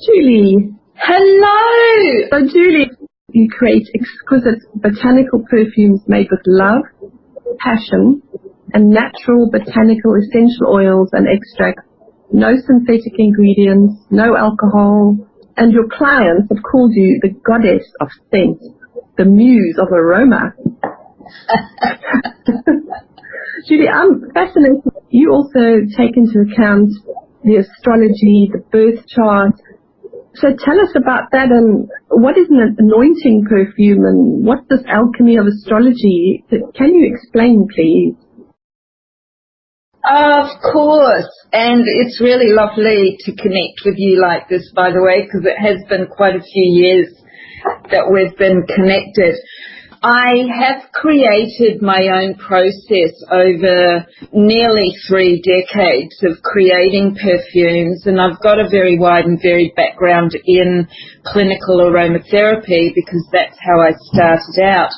Julie. Hello! So Julie, you create exquisite botanical perfumes made with love, passion, and natural botanical essential oils and extracts. No synthetic ingredients, no alcohol, and your clients have called you the goddess of scent, the muse of aroma. Julie, I'm fascinated. You also take into account the astrology, the birth chart. So tell us about that and what is an anointing perfume and what's this alchemy of astrology? Can you explain, please? Of course. And it's really lovely to connect with you like this, by the way, because it has been quite a few years that we've been connected. I have created my own process over nearly three decades of creating perfumes and I've got a very wide and varied background in clinical aromatherapy because that's how I started out.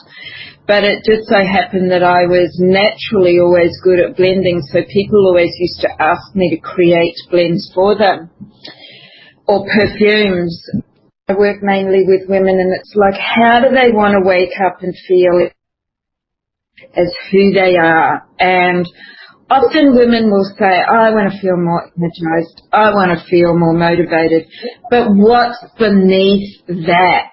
But it just so happened that I was naturally always good at blending so people always used to ask me to create blends for them or perfumes I work mainly with women and it's like, how do they want to wake up and feel as who they are? And often women will say, I want to feel more energized. I want to feel more motivated. But what's beneath that?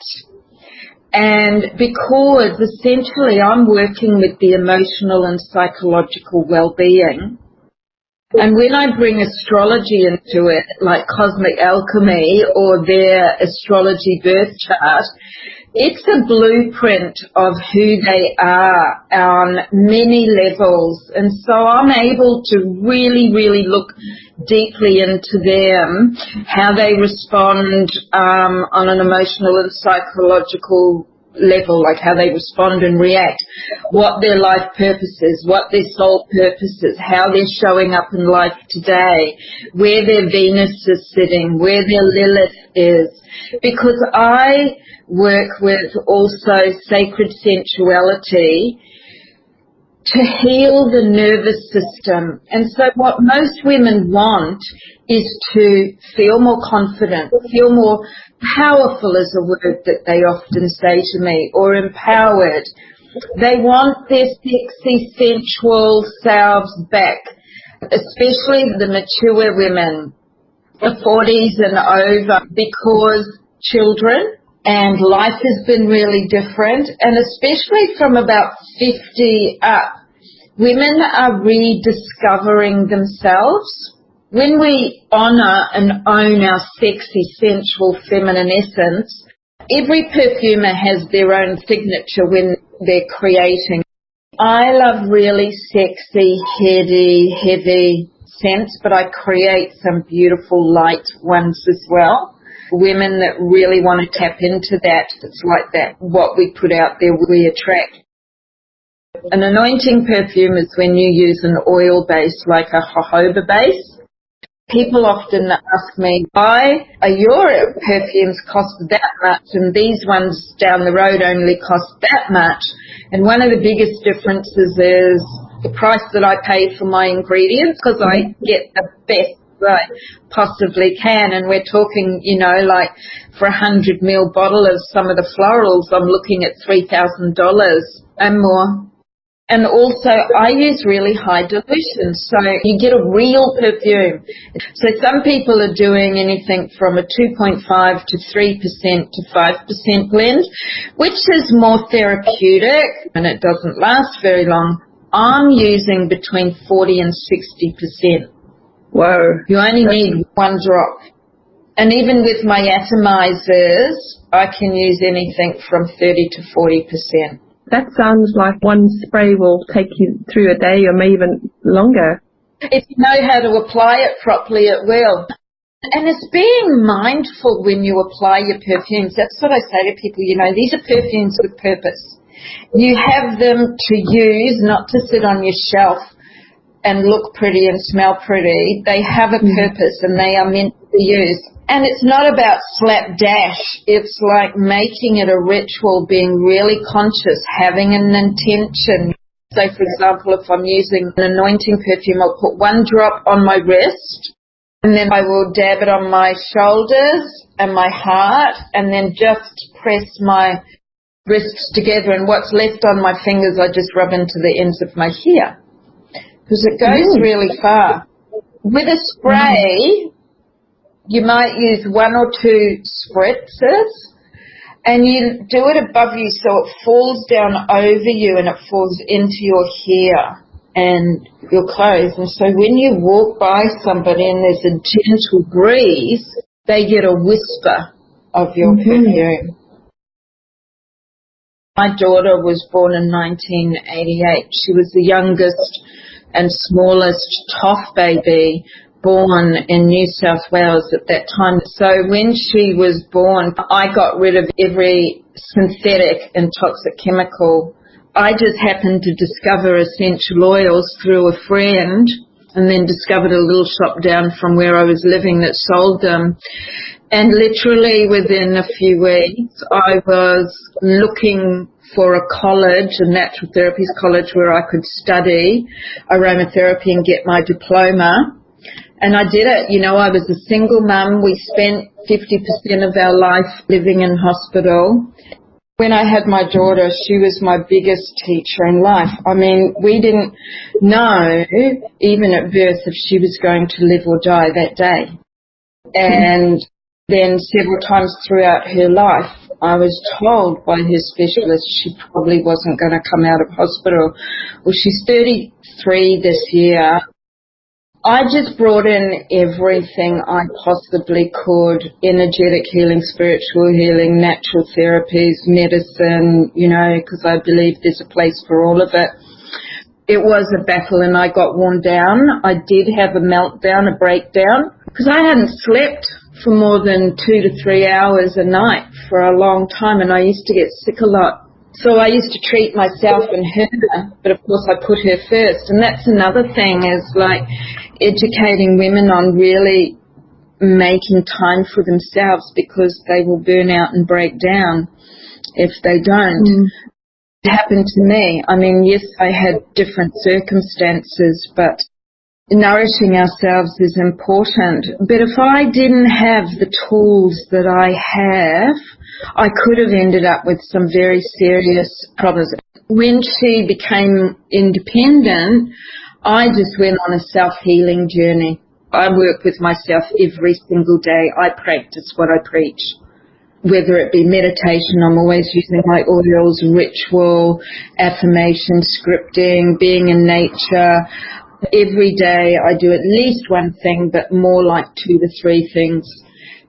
And because essentially I'm working with the emotional and psychological well-being, and when I bring astrology into it, like cosmic alchemy or their astrology birth chart, it's a blueprint of who they are on many levels. And so I'm able to really, really look deeply into them, how they respond um, on an emotional and psychological level, like how they respond and react, what their life purpose is, what their soul purpose is, how they're showing up in life today, where their Venus is sitting, where their Lilith is. Because I work with also sacred sensuality to heal the nervous system. And so what most women want is to feel more confident, feel more powerful is a word that they often say to me, or empowered. They want their sexy, sensual selves back, especially the mature women, the 40s and over, because children and life has been really different, and especially from about 50 up, women are rediscovering themselves when we honor and own our sexy, sensual, feminine essence, every perfumer has their own signature when they're creating. I love really sexy, heady, heavy scents, but I create some beautiful light ones as well. Women that really want to tap into that, it's like that, what we put out there, we attract. An anointing perfume is when you use an oil base like a jojoba base People often ask me, why are your perfumes cost that much and these ones down the road only cost that much? And one of the biggest differences is the price that I pay for my ingredients because I get the best I possibly can. And we're talking, you know, like for a hundred ml bottle of some of the florals, I'm looking at $3,000 and more. And also, I use really high dilutions, so you get a real perfume. So some people are doing anything from a 2.5 to 3% to 5% blend, which is more therapeutic and it doesn't last very long. I'm using between 40 and 60%. Whoa. You only need one drop. And even with my atomizers, I can use anything from 30 to 40%. That sounds like one spray will take you through a day or maybe even longer. If you know how to apply it properly, it will. And it's being mindful when you apply your perfumes. That's what I say to people, you know, these are perfumes with purpose. You have them to use, not to sit on your shelf and look pretty and smell pretty. They have a mm. purpose and they are meant to be used. And it's not about slapdash. It's like making it a ritual, being really conscious, having an intention. So for example, if I'm using an anointing perfume, I'll put one drop on my wrist And then I will dab it on my shoulders and my heart and then just press my wrists together and what's left on my fingers I just rub into the ends of my hair because it goes mm. really far. With a spray, mm. you might use one or two spritzes and you do it above you so it falls down over you and it falls into your hair and your clothes. And so when you walk by somebody and there's a gentle breeze, they get a whisper of your mm-hmm. perfume. My daughter was born in 1988. She was the youngest and smallest toff baby born in New South Wales at that time. So when she was born, I got rid of every synthetic and toxic chemical I just happened to discover essential oils through a friend and then discovered a little shop down from where I was living that sold them. And literally within a few weeks, I was looking for a college, a natural therapies college where I could study aromatherapy and get my diploma. And I did it. You know, I was a single mum. We spent 50% of our life living in hospital when I had my daughter, she was my biggest teacher in life. I mean, we didn't know, even at birth, if she was going to live or die that day. And then several times throughout her life, I was told by her specialist she probably wasn't going to come out of hospital. Well, she's 33 this year. I just brought in everything I possibly could energetic healing, spiritual healing, natural therapies, medicine, you know, because I believe there's a place for all of it. It was a battle and I got worn down. I did have a meltdown, a breakdown, because I hadn't slept for more than two to three hours a night for a long time and I used to get sick a lot. So I used to treat myself and her, but of course I put her first. And that's another thing is like educating women on really making time for themselves because they will burn out and break down if they don't. Mm. It happened to me. I mean, yes, I had different circumstances, but nourishing ourselves is important. But if I didn't have the tools that I have, I could have ended up with some very serious problems. When she became independent, I just went on a self-healing journey. I work with myself every single day. I practice what I preach. Whether it be meditation, I'm always using my oils, ritual, affirmation, scripting, being in nature. Every day I do at least one thing, but more like two to three things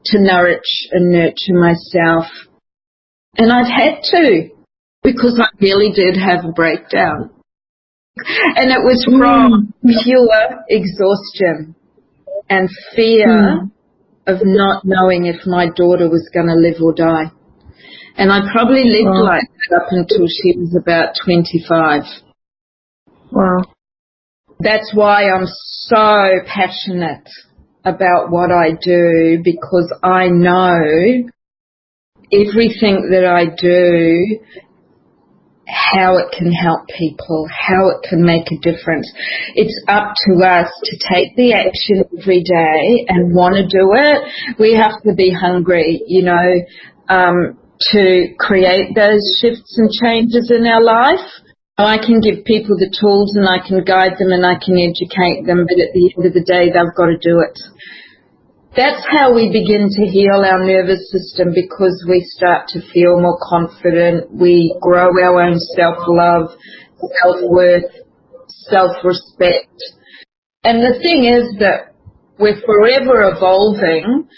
to nourish and nurture myself. And I've had to because I really did have a breakdown and it was from mm. pure exhaustion and fear mm. of not knowing if my daughter was going to live or die. And I probably lived wow. like that up until she was about 25. Wow. That's why I'm so passionate about what I do because I know everything that I do how it can help people, how it can make a difference. It's up to us to take the action every day and want to do it. We have to be hungry, you know, um, to create those shifts and changes in our life. Oh, I can give people the tools and I can guide them and I can educate them, but at the end of the day, they've got to do it. That's how we begin to heal our nervous system because we start to feel more confident. We grow our own self-love, self-worth, self-respect. And the thing is that we're forever evolving.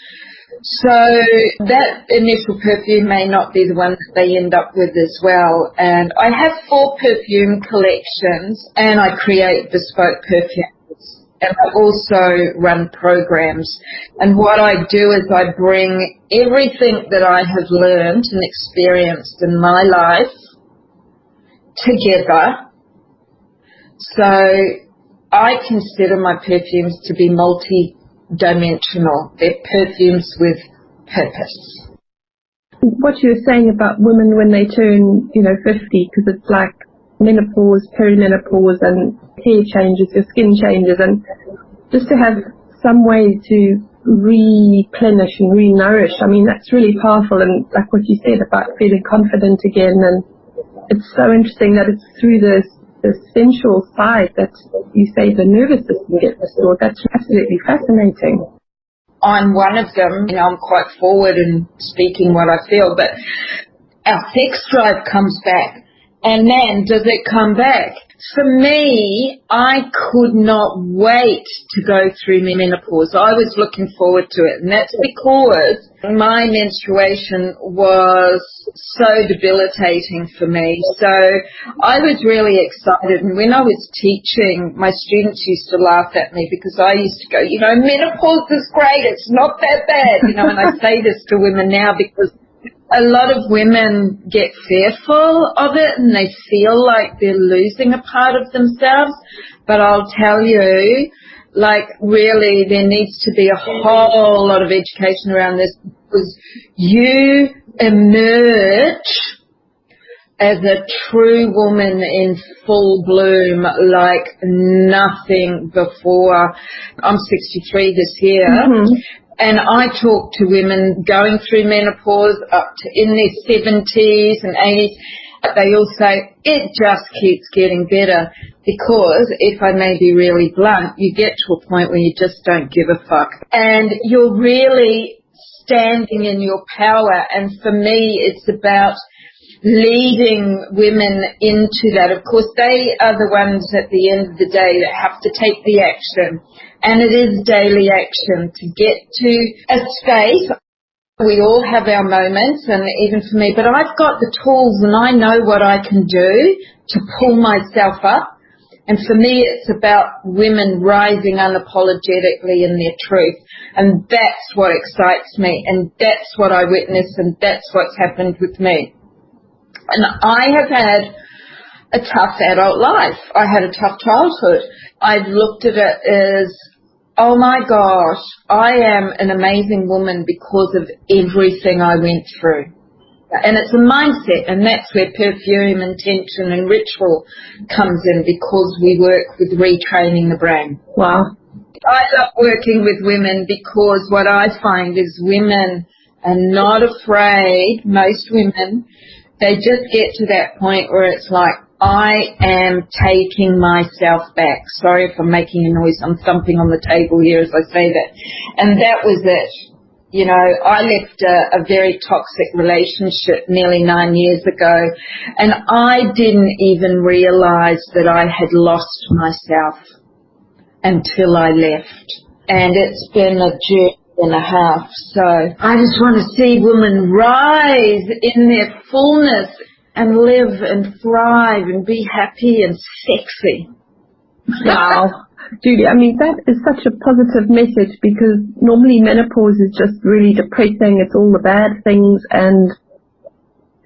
So that initial perfume may not be the one that they end up with as well. And I have four perfume collections and I create bespoke perfumes. and I also run programs. And what I do is I bring everything that I have learned and experienced in my life together. So I consider my perfumes to be multi-dimensional. They're perfumes with purpose. What you were saying about women when they turn, you know, 50, because it's like menopause, perimenopause, and hair changes, your skin changes, and just to have some way to replenish and re-nourish. I mean, that's really powerful. And like what you said about feeling confident again. And it's so interesting that it's through this, the sensual side that you say the nervous system gets restored. That's absolutely fascinating. I'm one of them. Know, I'm quite forward in speaking what I feel, but our sex drive comes back. And then does it come back? For me, I could not wait to go through menopause. I was looking forward to it. And that's because my menstruation was so debilitating for me. So I was really excited. And when I was teaching, my students used to laugh at me because I used to go, you know, menopause is great. It's not that bad. You know, and I say this to women now because a lot of women get fearful of it and they feel like they're losing a part of themselves. But I'll tell you, like really there needs to be a whole lot of education around this because you emerge as a true woman in full bloom like nothing before. I'm 63 this year. Mm-hmm. And I talk to women going through menopause up to in their 70s and 80s. They all say it just keeps getting better because if I may be really blunt, you get to a point where you just don't give a fuck and you're really standing in your power. And for me, it's about leading women into that. Of course, they are the ones at the end of the day that have to take the action and it is daily action to get to a space. We all have our moments and even for me, but I've got the tools and I know what I can do to pull myself up. And for me, it's about women rising unapologetically in their truth. And that's what excites me. And that's what I witness. And that's what's happened with me. And I have had a tough adult life. I had a tough childhood. I've looked at it as Oh my gosh, I am an amazing woman because of everything I went through. And it's a mindset, and that's where perfume, and intention, and ritual comes in because we work with retraining the brain. Wow. I love working with women because what I find is women are not afraid, most women, they just get to that point where it's like, I am taking myself back. Sorry if I'm making a noise. I'm thumping on the table here as I say that. And that was it. You know, I left a, a very toxic relationship nearly nine years ago and I didn't even realize that I had lost myself until I left. And it's been a journey and a half. So I just want to see women rise in their fullness and live and thrive and be happy and sexy. Wow. Julie, I mean, that is such a positive message because normally menopause is just really depressing. It's all the bad things and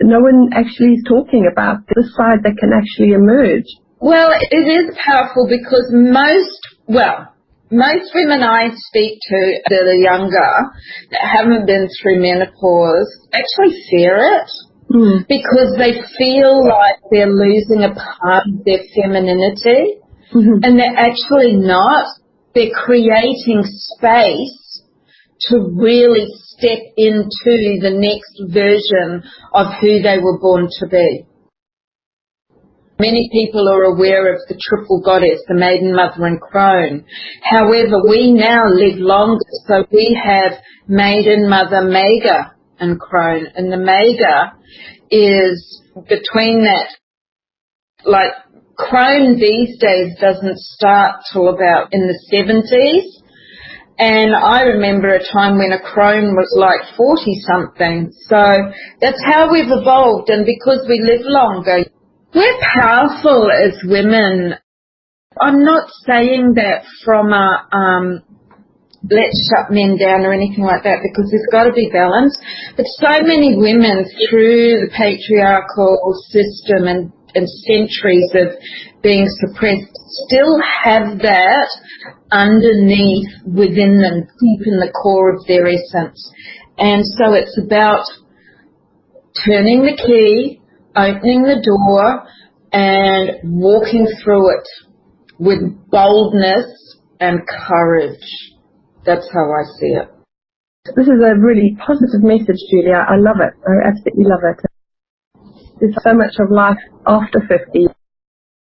no one actually is talking about the side that can actually emerge. Well, it is powerful because most, well, most women I speak to that are younger that haven't been through menopause actually fear it mm. because they feel like they're losing a part of their femininity mm-hmm. and they're actually not. They're creating space to really step into the next version of who they were born to be. Many people are aware of the triple goddess, the maiden mother and crone. However, we now live longer, so we have maiden mother Mega and crone. And the Mega is between that, like crone these days doesn't start till about in the 70s. And I remember a time when a crone was like 40 something. So that's how we've evolved. And because we live longer, we're powerful as women. I'm not saying that from a, um, let's shut men down or anything like that because there's got to be balance. But so many women through the patriarchal system and, and centuries of being suppressed still have that underneath within them, deep in the core of their essence. And so it's about turning the key, opening the door and walking through it with boldness and courage That's how I see it. This is a really positive message, Julia. I love it. I absolutely love it. There's so much of life after 50.